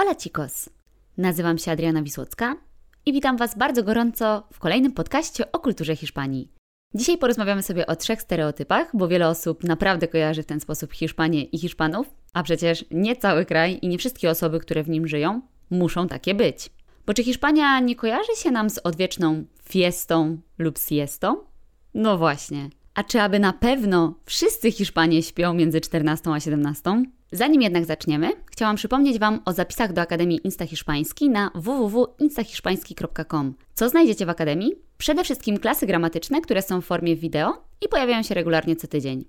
Hola chicos! Nazywam się Adriana Wisłocka i witam Was bardzo gorąco w kolejnym podcaście o kulturze Hiszpanii. Dzisiaj porozmawiamy sobie o trzech stereotypach, bo wiele osób naprawdę kojarzy w ten sposób Hiszpanię i Hiszpanów, a przecież nie cały kraj i nie wszystkie osoby, które w nim żyją, muszą takie być. Bo czy Hiszpania nie kojarzy się nam z odwieczną fiestą lub siestą? No właśnie. A czy aby na pewno wszyscy Hiszpanie śpią między 14 a 17? Zanim jednak zaczniemy, chciałam przypomnieć Wam o zapisach do Akademii Insta Hiszpański na www.instahiszpański.com. Co znajdziecie w Akademii? Przede wszystkim klasy gramatyczne, które są w formie wideo i pojawiają się regularnie co tydzień.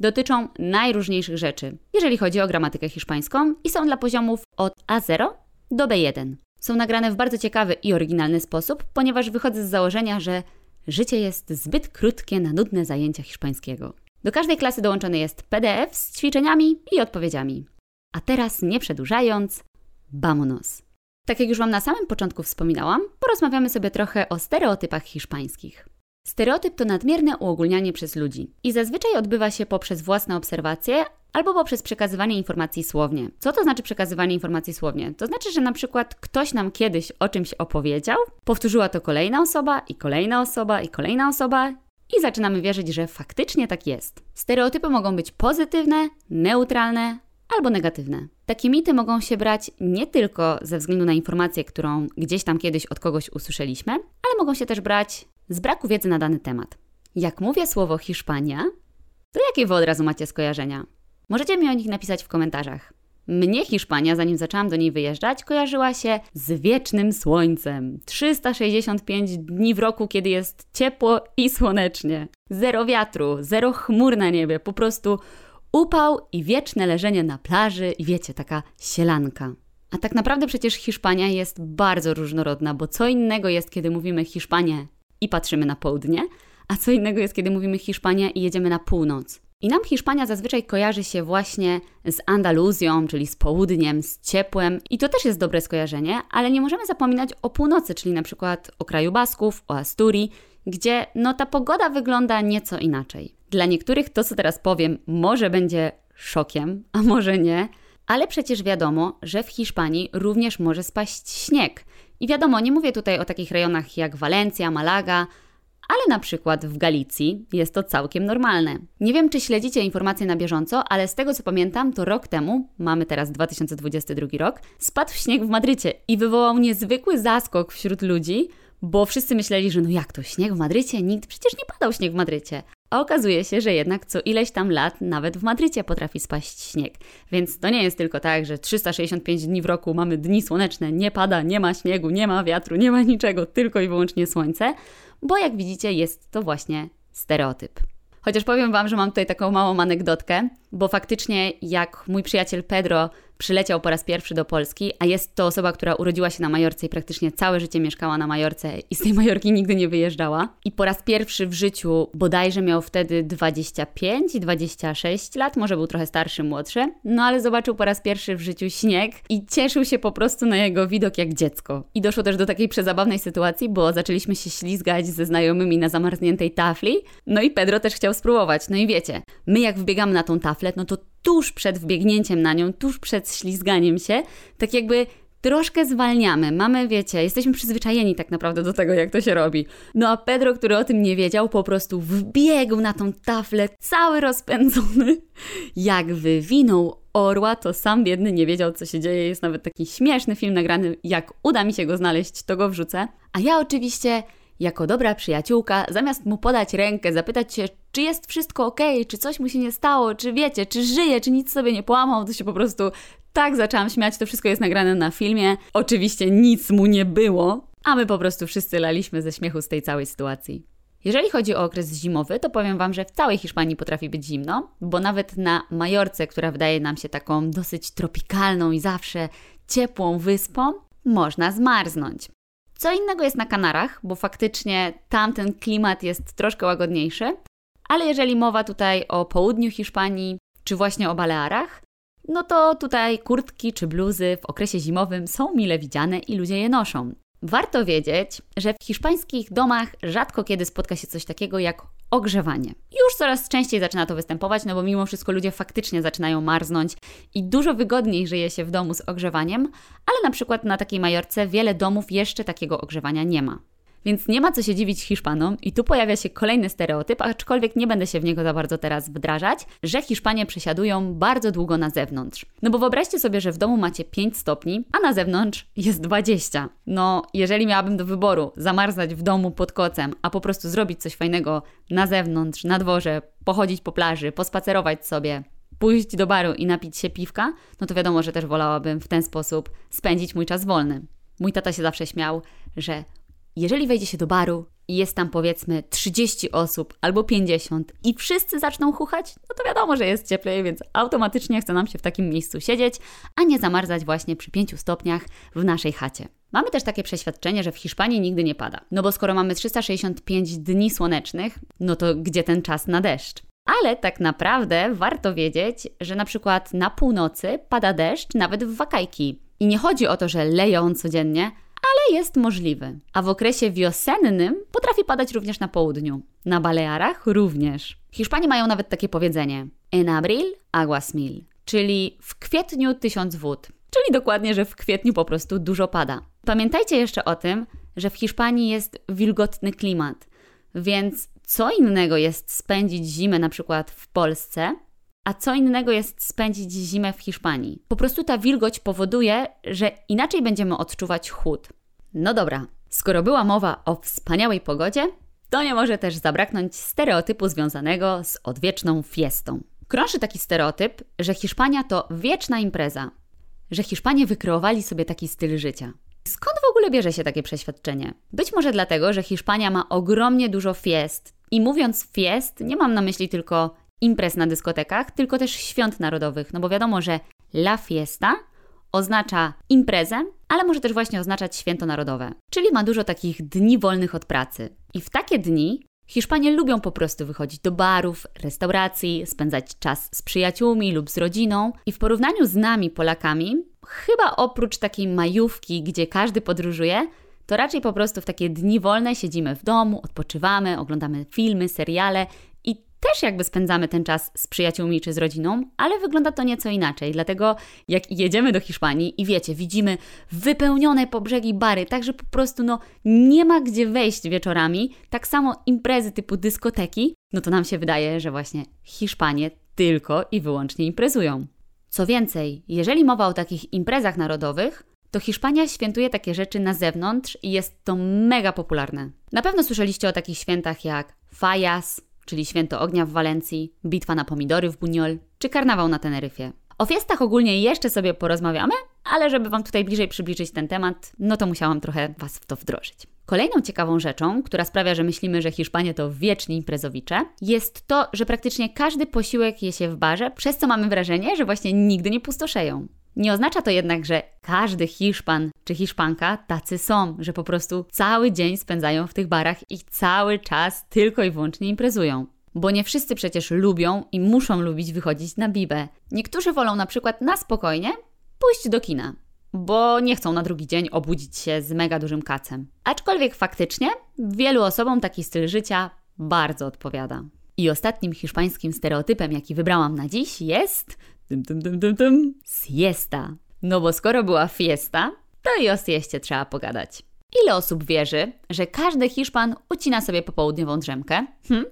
Dotyczą najróżniejszych rzeczy, jeżeli chodzi o gramatykę hiszpańską i są dla poziomów od A0 do B1. Są nagrane w bardzo ciekawy i oryginalny sposób, ponieważ wychodzę z założenia, że życie jest zbyt krótkie na nudne zajęcia hiszpańskiego. Do każdej klasy dołączony jest PDF z ćwiczeniami i odpowiedziami. A teraz, nie przedłużając, vamonos. Tak jak już Wam na samym początku wspominałam, porozmawiamy sobie trochę o stereotypach hiszpańskich. Stereotyp to nadmierne uogólnianie przez ludzi i zazwyczaj odbywa się poprzez własne obserwacje albo poprzez przekazywanie informacji słownie. Co to znaczy przekazywanie informacji słownie? To znaczy, że na przykład ktoś nam kiedyś o czymś opowiedział, powtórzyła to kolejna osoba i kolejna osoba i kolejna osoba i zaczynamy wierzyć, że faktycznie tak jest. Stereotypy mogą być pozytywne, neutralne albo negatywne. Takie mity mogą się brać nie tylko ze względu na informację, którą gdzieś tam kiedyś od kogoś usłyszeliśmy, ale mogą się też brać z braku wiedzy na dany temat. Jak mówię słowo Hiszpania, to jakie wy od razu macie skojarzenia? Możecie mi o nich napisać w komentarzach. Mnie Hiszpania, zanim zaczęłam do niej wyjeżdżać, kojarzyła się z wiecznym słońcem. 365 dni w roku, kiedy jest ciepło i słonecznie. Zero wiatru, zero chmur na niebie, po prostu upał i wieczne leżenie na plaży i wiecie, taka sielanka. A tak naprawdę przecież Hiszpania jest bardzo różnorodna, bo co innego jest, kiedy mówimy Hiszpania i patrzymy na południe, a co innego jest, kiedy mówimy Hiszpania i jedziemy na północ. I nam Hiszpania zazwyczaj kojarzy się właśnie z Andaluzją, czyli z południem, z ciepłem, i to też jest dobre skojarzenie, ale nie możemy zapominać o północy, czyli na przykład o kraju Basków, o Asturii, gdzie no ta pogoda wygląda nieco inaczej. Dla niektórych to, co teraz powiem, może będzie szokiem, a może nie, ale przecież wiadomo, że w Hiszpanii również może spaść śnieg. I wiadomo, nie mówię tutaj o takich rejonach jak Walencja, Malaga, ale na przykład w Galicji jest to całkiem normalne. Nie wiem, czy śledzicie informacje na bieżąco, ale z tego co pamiętam, to rok temu, mamy teraz 2022 rok, spadł śnieg w Madrycie i wywołał niezwykły zaskok wśród ludzi, bo wszyscy myśleli, że no jak to śnieg w Madrycie? Nikt przecież nie padał śnieg w Madrycie. A okazuje się, że jednak co ileś tam lat nawet w Madrycie potrafi spaść śnieg. Więc to nie jest tylko tak, że 365 dni w roku mamy dni słoneczne, nie pada, nie ma śniegu, nie ma wiatru, nie ma niczego, tylko i wyłącznie słońce, bo jak widzicie jest to właśnie stereotyp. Chociaż powiem Wam, że mam tutaj taką małą anegdotkę, bo faktycznie jak mój przyjaciel Pedro przyleciał po raz pierwszy do Polski, a jest to osoba, która urodziła się na Majorce i praktycznie całe życie mieszkała na Majorce i z tej Majorki nigdy nie wyjeżdżała. I po raz pierwszy w życiu bodajże miał wtedy 25 i 26 lat, może był trochę starszy, młodszy, no ale zobaczył po raz pierwszy w życiu śnieg i cieszył się po prostu na jego widok jak dziecko. I doszło też do takiej przezabawnej sytuacji, bo zaczęliśmy się ślizgać ze znajomymi na zamarzniętej tafli, no i Pedro też chciał spróbować. No i wiecie, my jak wbiegamy na tą taflę, no to tuż przed wbiegnięciem na nią, tuż przed ślizganiem się, tak jakby troszkę zwalniamy. Mamy, wiecie, jesteśmy przyzwyczajeni tak naprawdę do tego, jak to się robi. No a Pedro, który o tym nie wiedział, po prostu wbiegł na tą taflę, cały rozpędzony. Jak wywinął orła, to sam biedny nie wiedział, co się dzieje. Jest nawet taki śmieszny film nagrany. Jak uda mi się go znaleźć, to go wrzucę. A ja oczywiście jako dobra przyjaciółka, zamiast mu podać rękę, zapytać się, czy jest wszystko ok, czy coś mu się nie stało, czy wiecie, czy żyje, czy nic sobie nie połamał, to się po prostu tak zaczęłam śmiać. To wszystko jest nagrane na filmie. Oczywiście nic mu nie było, a my po prostu wszyscy laliśmy ze śmiechu z tej całej sytuacji. Jeżeli chodzi o okres zimowy, to powiem Wam, że w całej Hiszpanii potrafi być zimno, bo nawet na Majorce, która wydaje nam się taką dosyć tropikalną i zawsze ciepłą wyspą, można zmarznąć. Co innego jest na Kanarach, bo faktycznie tamten klimat jest troszkę łagodniejszy, ale jeżeli mowa tutaj o południu Hiszpanii, czy właśnie o Balearach, no to tutaj kurtki czy bluzy w okresie zimowym są mile widziane i ludzie je noszą. Warto wiedzieć, że w hiszpańskich domach rzadko kiedy spotka się coś takiego jak ogrzewanie. Już coraz częściej zaczyna to występować, no bo mimo wszystko ludzie faktycznie zaczynają marznąć i dużo wygodniej żyje się w domu z ogrzewaniem, ale na przykład na takiej Majorce wiele domów jeszcze takiego ogrzewania nie ma. Więc nie ma co się dziwić Hiszpanom, i tu pojawia się kolejny stereotyp, aczkolwiek nie będę się w niego za bardzo teraz wdrażać, że Hiszpanie przesiadują bardzo długo na zewnątrz. No bo wyobraźcie sobie, że w domu macie 5 stopni, a na zewnątrz jest 20. No, jeżeli miałabym do wyboru zamarzać w domu pod kocem, a po prostu zrobić coś fajnego na zewnątrz, na dworze, pochodzić po plaży, pospacerować sobie, pójść do baru i napić się piwka, no to wiadomo, że też wolałabym w ten sposób spędzić mój czas wolny. Mój tata się zawsze śmiał, że jeżeli wejdzie się do baru i jest tam powiedzmy 30 osób albo 50 i wszyscy zaczną chuchać, no to wiadomo, że jest cieplej, więc automatycznie chce nam się w takim miejscu siedzieć, a nie zamarzać właśnie przy 5 stopniach w naszej chacie. Mamy też takie przeświadczenie, że w Hiszpanii nigdy nie pada. No bo skoro mamy 365 dni słonecznych, no to gdzie ten czas na deszcz? Ale tak naprawdę warto wiedzieć, że na przykład na północy pada deszcz nawet w wakajki. I nie chodzi o to, że leje on codziennie, ale jest możliwy. A w okresie wiosennym potrafi padać również na południu. Na Balearach również. Hiszpanie mają nawet takie powiedzenie: En abril aguas mil, czyli w kwietniu tysiąc wód. Czyli dokładnie, że w kwietniu po prostu dużo pada. Pamiętajcie jeszcze o tym, że w Hiszpanii jest wilgotny klimat, więc co innego jest spędzić zimę na przykład w Polsce, a co innego jest spędzić zimę w Hiszpanii. Po prostu ta wilgoć powoduje, że inaczej będziemy odczuwać chłód. No dobra, skoro była mowa o wspaniałej pogodzie, to nie może też zabraknąć stereotypu związanego z odwieczną fiestą. Krąży taki stereotyp, że Hiszpania to wieczna impreza, że Hiszpanie wykreowali sobie taki styl życia. Skąd w ogóle bierze się takie przeświadczenie? Być może dlatego, że Hiszpania ma ogromnie dużo fiest. I mówiąc fiest, nie mam na myśli tylko imprez na dyskotekach, tylko też świąt narodowych, no bo wiadomo, że La Fiesta oznacza imprezę, ale może też właśnie oznaczać święto narodowe, czyli ma dużo takich dni wolnych od pracy. I w takie dni Hiszpanie lubią po prostu wychodzić do barów, restauracji, spędzać czas z przyjaciółmi lub z rodziną. I w porównaniu z nami, Polakami, chyba oprócz takiej majówki, gdzie każdy podróżuje, to raczej po prostu w takie dni wolne siedzimy w domu, odpoczywamy, oglądamy filmy, seriale też jakby spędzamy ten czas z przyjaciółmi czy z rodziną, ale wygląda to nieco inaczej. Dlatego jak jedziemy do Hiszpanii i wiecie, widzimy wypełnione po brzegi bary, także po prostu no nie ma gdzie wejść wieczorami, tak samo imprezy typu dyskoteki, no to nam się wydaje, że właśnie Hiszpanie tylko i wyłącznie imprezują. Co więcej, jeżeli mowa o takich imprezach narodowych, to Hiszpania świętuje takie rzeczy na zewnątrz i jest to mega popularne. Na pewno słyszeliście o takich świętach jak Fajas, czyli Święto Ognia w Walencji, Bitwa na Pomidory w Buñol czy Karnawał na Teneryfie. O fiestach ogólnie jeszcze sobie porozmawiamy, ale żeby Wam tutaj bliżej przybliżyć ten temat, no to musiałam trochę Was w to wdrożyć. Kolejną ciekawą rzeczą, która sprawia, że myślimy, że Hiszpanie to wieczni imprezowicze, jest to, że praktycznie każdy posiłek je się w barze, przez co mamy wrażenie, że właśnie nigdy nie pustoszeją. Nie oznacza to jednak, że każdy Hiszpan czy Hiszpanka tacy są, że po prostu cały dzień spędzają w tych barach i cały czas tylko i wyłącznie imprezują. Bo nie wszyscy przecież lubią i muszą lubić wychodzić na bibę. Niektórzy wolą na przykład na spokojnie pójść do kina, bo nie chcą na drugi dzień obudzić się z mega dużym kacem. Aczkolwiek faktycznie wielu osobom taki styl życia bardzo odpowiada. I ostatnim hiszpańskim stereotypem, jaki wybrałam na dziś, jest Dym, dym, dym, dym, dym. Siesta. No bo skoro była fiesta, to i o sieście trzeba pogadać. Ile osób wierzy, że każdy Hiszpan ucina sobie popołudniową drzemkę? Hm?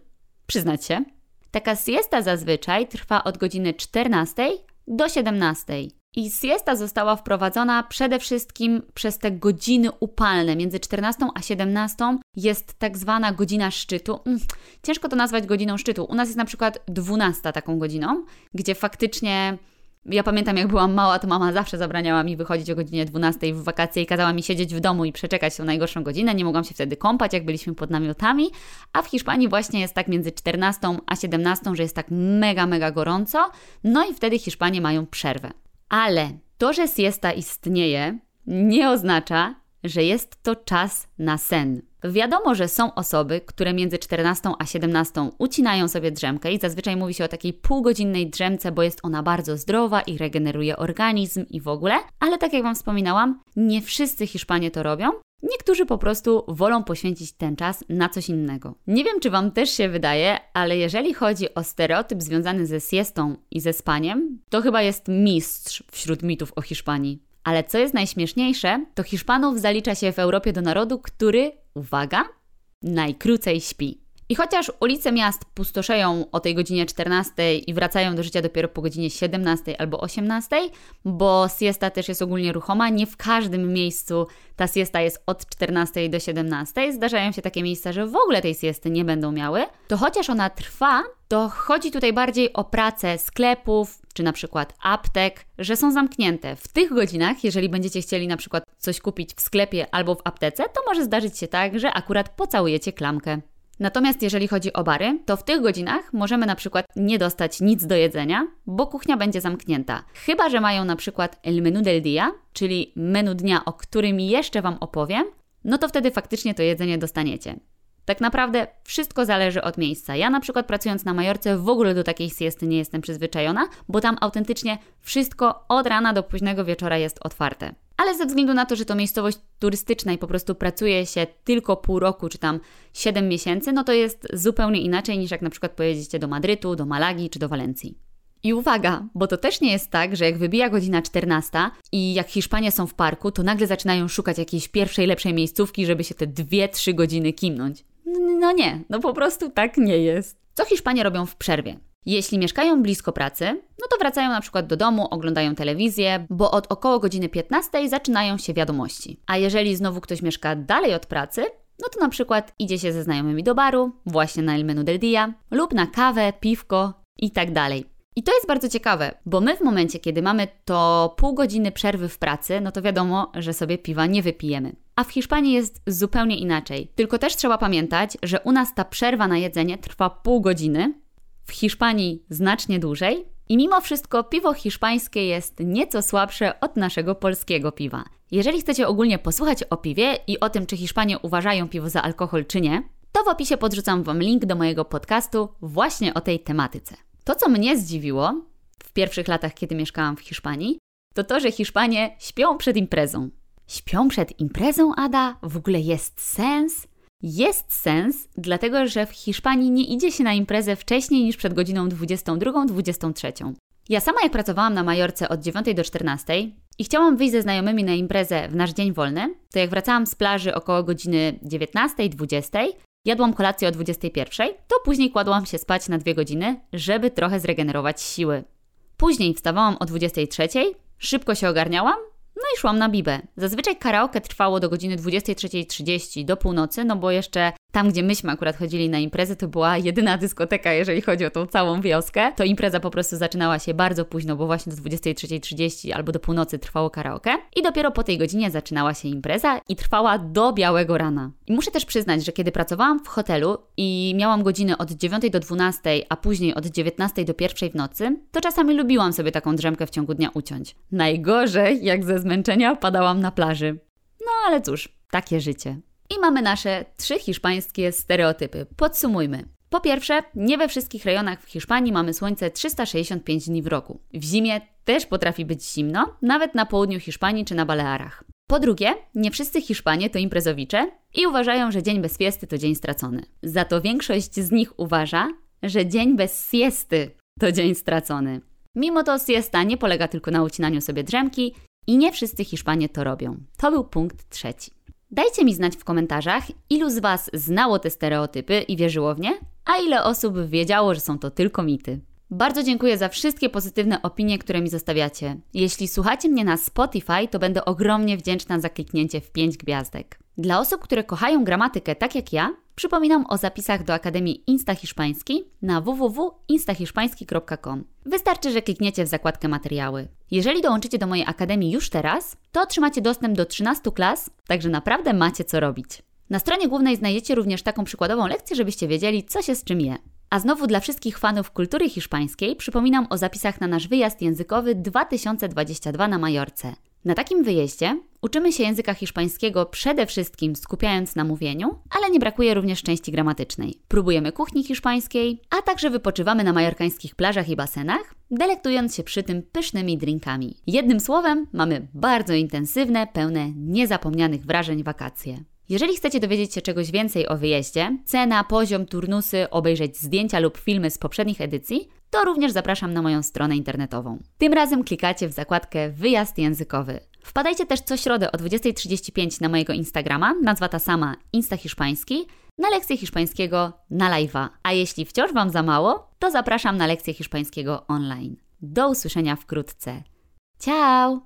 Przyznać się. Taka siesta zazwyczaj trwa od godziny 14 do 17. I siesta została wprowadzona przede wszystkim przez te godziny upalne. Między 14 a 17 jest tak zwana godzina szczytu. Mm, ciężko to nazwać godziną szczytu. U nas jest na przykład 12 taką godziną, gdzie faktycznie. Ja pamiętam, jak byłam mała, to mama zawsze zabraniała mi wychodzić o godzinie 12 w wakacje i kazała mi siedzieć w domu i przeczekać tą najgorszą godzinę. Nie mogłam się wtedy kąpać, jak byliśmy pod namiotami. A w Hiszpanii właśnie jest tak między 14 a 17, że jest tak mega, mega gorąco. No i wtedy Hiszpanie mają przerwę. Ale to, że siesta istnieje, nie oznacza, że jest to czas na sen. Wiadomo, że są osoby, które między 14 a 17 ucinają sobie drzemkę i zazwyczaj mówi się o takiej półgodzinnej drzemce, bo jest ona bardzo zdrowa i regeneruje organizm i w ogóle, ale tak jak Wam wspominałam, nie wszyscy Hiszpanie to robią Niektórzy po prostu wolą poświęcić ten czas na coś innego. Nie wiem, czy Wam też się wydaje, ale jeżeli chodzi o stereotyp związany ze siestą i ze spaniem, to chyba jest mistrz wśród mitów o Hiszpanii. Ale co jest najśmieszniejsze, to Hiszpanów zalicza się w Europie do narodu, który, uwaga, najkrócej śpi. I chociaż ulice miast pustoszeją o tej godzinie 14 i wracają do życia dopiero po godzinie 17 albo 18, bo siesta też jest ogólnie ruchoma, nie w każdym miejscu ta siesta jest od 14 do 17. Zdarzają się takie miejsca, że w ogóle tej siesty nie będą miały. To chociaż ona trwa, to chodzi tutaj bardziej o pracę sklepów, czy na przykład aptek, że są zamknięte. W tych godzinach, jeżeli będziecie chcieli na przykład coś kupić w sklepie albo w aptece, to może zdarzyć się tak, że akurat pocałujecie klamkę. Natomiast jeżeli chodzi o bary, to w tych godzinach możemy na przykład nie dostać nic do jedzenia, bo kuchnia będzie zamknięta. Chyba, że mają na przykład el menu del dia, czyli menu dnia, o którym jeszcze Wam opowiem, no to wtedy faktycznie to jedzenie dostaniecie. Tak naprawdę wszystko zależy od miejsca. Ja na przykład pracując na Majorce w ogóle do takiej siesty nie jestem przyzwyczajona, bo tam autentycznie wszystko od rana do późnego wieczora jest otwarte ale ze względu na to, że to miejscowość turystyczna i po prostu pracuje się tylko pół roku czy tam 7 miesięcy, no to jest zupełnie inaczej niż jak na przykład pojedziecie do Madrytu, do Malagi czy do Walencji. I uwaga, bo to też nie jest tak, że jak wybija godzina 14 i jak Hiszpanie są w parku, to nagle zaczynają szukać jakiejś pierwszej, lepszej miejscówki, żeby się te 2-3 godziny kimnąć. No nie, no po prostu tak nie jest. Co Hiszpanie robią w przerwie? Jeśli mieszkają blisko pracy, no to wracają na przykład do domu, oglądają telewizję, bo od około godziny 15 zaczynają się wiadomości. A jeżeli znowu ktoś mieszka dalej od pracy, no to na przykład idzie się ze znajomymi do baru, właśnie na El Menu del Dia, lub na kawę, piwko i tak dalej. I to jest bardzo ciekawe, bo my w momencie, kiedy mamy to pół godziny przerwy w pracy, no to wiadomo, że sobie piwa nie wypijemy. A w Hiszpanii jest zupełnie inaczej. Tylko też trzeba pamiętać, że u nas ta przerwa na jedzenie trwa pół godziny, w Hiszpanii znacznie dłużej i mimo wszystko piwo hiszpańskie jest nieco słabsze od naszego polskiego piwa. Jeżeli chcecie ogólnie posłuchać o piwie i o tym, czy Hiszpanie uważają piwo za alkohol czy nie, to w opisie podrzucam Wam link do mojego podcastu właśnie o tej tematyce. To, co mnie zdziwiło w pierwszych latach, kiedy mieszkałam w Hiszpanii, to to, że Hiszpanie śpią przed imprezą. Śpią przed imprezą, Ada? W ogóle jest sens? Jest sens, dlatego że w Hiszpanii nie idzie się na imprezę wcześniej niż przed godziną 22-23. Ja sama jak pracowałam na Majorce od 9 do 14 i chciałam wyjść ze znajomymi na imprezę w nasz dzień wolny, to jak wracałam z plaży około godziny 19-20, jadłam kolację o 21, to później kładłam się spać na dwie godziny, żeby trochę zregenerować siły. Później wstawałam o 23, szybko się ogarniałam no i szłam na bibę. Zazwyczaj karaoke trwało do godziny 23.30 do północy, no bo jeszcze tam, gdzie myśmy akurat chodzili na imprezę, to była jedyna dyskoteka, jeżeli chodzi o tą całą wioskę. To impreza po prostu zaczynała się bardzo późno, bo właśnie do 23.30 albo do północy trwało karaoke. I dopiero po tej godzinie zaczynała się impreza i trwała do białego rana. I muszę też przyznać, że kiedy pracowałam w hotelu i miałam godziny od 9 do 12, a później od 19 do 1 w nocy, to czasami lubiłam sobie taką drzemkę w ciągu dnia uciąć. Najgorzej, jak ze zmęczenia padałam na plaży. No ale cóż, takie życie. I mamy nasze trzy hiszpańskie stereotypy. Podsumujmy. Po pierwsze, nie we wszystkich rejonach w Hiszpanii mamy słońce 365 dni w roku. W zimie też potrafi być zimno, nawet na południu Hiszpanii czy na Balearach. Po drugie, nie wszyscy Hiszpanie to imprezowicze i uważają, że dzień bez fiesty to dzień stracony. Za to większość z nich uważa, że dzień bez siesty to dzień stracony. Mimo to siesta nie polega tylko na ucinaniu sobie drzemki i nie wszyscy Hiszpanie to robią. To był punkt trzeci. Dajcie mi znać w komentarzach, ilu z Was znało te stereotypy i wierzyło w nie, a ile osób wiedziało, że są to tylko mity. Bardzo dziękuję za wszystkie pozytywne opinie, które mi zostawiacie. Jeśli słuchacie mnie na Spotify, to będę ogromnie wdzięczna za kliknięcie w 5 gwiazdek. Dla osób, które kochają gramatykę tak jak ja, Przypominam o zapisach do Akademii Insta Hiszpański na www.instahiszpański.com. Wystarczy, że klikniecie w zakładkę materiały. Jeżeli dołączycie do mojej Akademii już teraz, to otrzymacie dostęp do 13 klas, także naprawdę macie co robić. Na stronie głównej znajdziecie również taką przykładową lekcję, żebyście wiedzieli, co się z czym je. A znowu dla wszystkich fanów kultury hiszpańskiej przypominam o zapisach na nasz wyjazd językowy 2022 na Majorce. Na takim wyjeździe uczymy się języka hiszpańskiego przede wszystkim skupiając na mówieniu, ale nie brakuje również części gramatycznej. Próbujemy kuchni hiszpańskiej, a także wypoczywamy na majorkańskich plażach i basenach, delektując się przy tym pysznymi drinkami. Jednym słowem, mamy bardzo intensywne, pełne niezapomnianych wrażeń wakacje. Jeżeli chcecie dowiedzieć się czegoś więcej o wyjeździe, cena, poziom, turnusy, obejrzeć zdjęcia lub filmy z poprzednich edycji, to również zapraszam na moją stronę internetową. Tym razem klikacie w zakładkę Wyjazd językowy. Wpadajcie też co środę o 20.35 na mojego Instagrama, nazwa ta sama Insta Hiszpański, na lekcję hiszpańskiego na live'a. A jeśli wciąż Wam za mało, to zapraszam na lekcję hiszpańskiego online. Do usłyszenia wkrótce. Ciao!